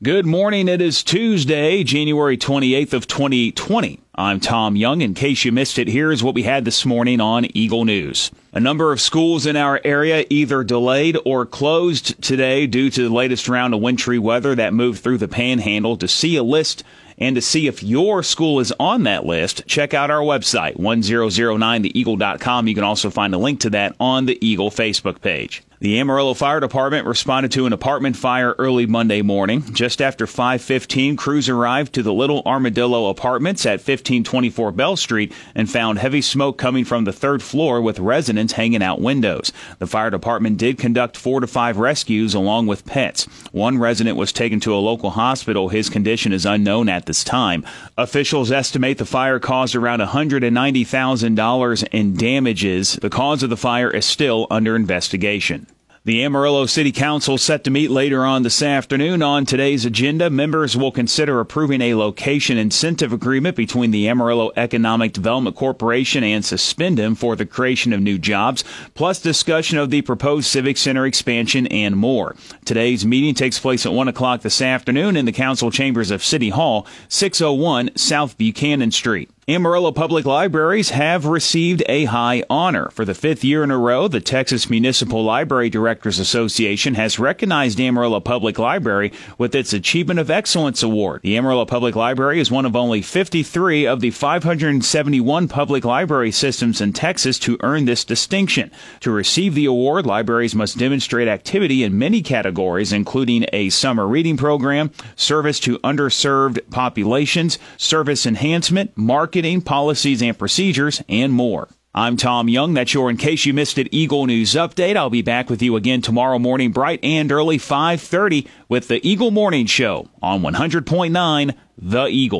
Good morning. It is Tuesday, January 28th of 2020. I'm Tom Young. In case you missed it, here's what we had this morning on Eagle News. A number of schools in our area either delayed or closed today due to the latest round of wintry weather that moved through the panhandle. To see a list and to see if your school is on that list, check out our website, 1009theeagle.com. You can also find a link to that on the Eagle Facebook page. The Amarillo Fire Department responded to an apartment fire early Monday morning. Just after 5:15, crews arrived to the Little Armadillo Apartments at 1524 Bell Street and found heavy smoke coming from the third floor with residents hanging out windows. The fire department did conduct 4 to 5 rescues along with pets. One resident was taken to a local hospital. His condition is unknown at this time. Officials estimate the fire caused around $190,000 in damages. The cause of the fire is still under investigation. The Amarillo City Council set to meet later on this afternoon. On today's agenda, members will consider approving a location incentive agreement between the Amarillo Economic Development Corporation and Suspendum for the creation of new jobs, plus discussion of the proposed Civic Center expansion and more. Today's meeting takes place at 1 o'clock this afternoon in the council chambers of City Hall, 601 South Buchanan Street. Amarillo Public Libraries have received a high honor. For the fifth year in a row, the Texas Municipal Library Directors Association has recognized Amarillo Public Library with its Achievement of Excellence Award. The Amarillo Public Library is one of only 53 of the 571 public library systems in Texas to earn this distinction. To receive the award, libraries must demonstrate activity in many categories, including a summer reading program, service to underserved populations, service enhancement, marketing, marketing, policies and procedures, and more. I'm Tom Young. That's your In Case You Missed It Eagle News Update. I'll be back with you again tomorrow morning, bright and early, 5.30 with the Eagle Morning Show on 100.9 The Eagle.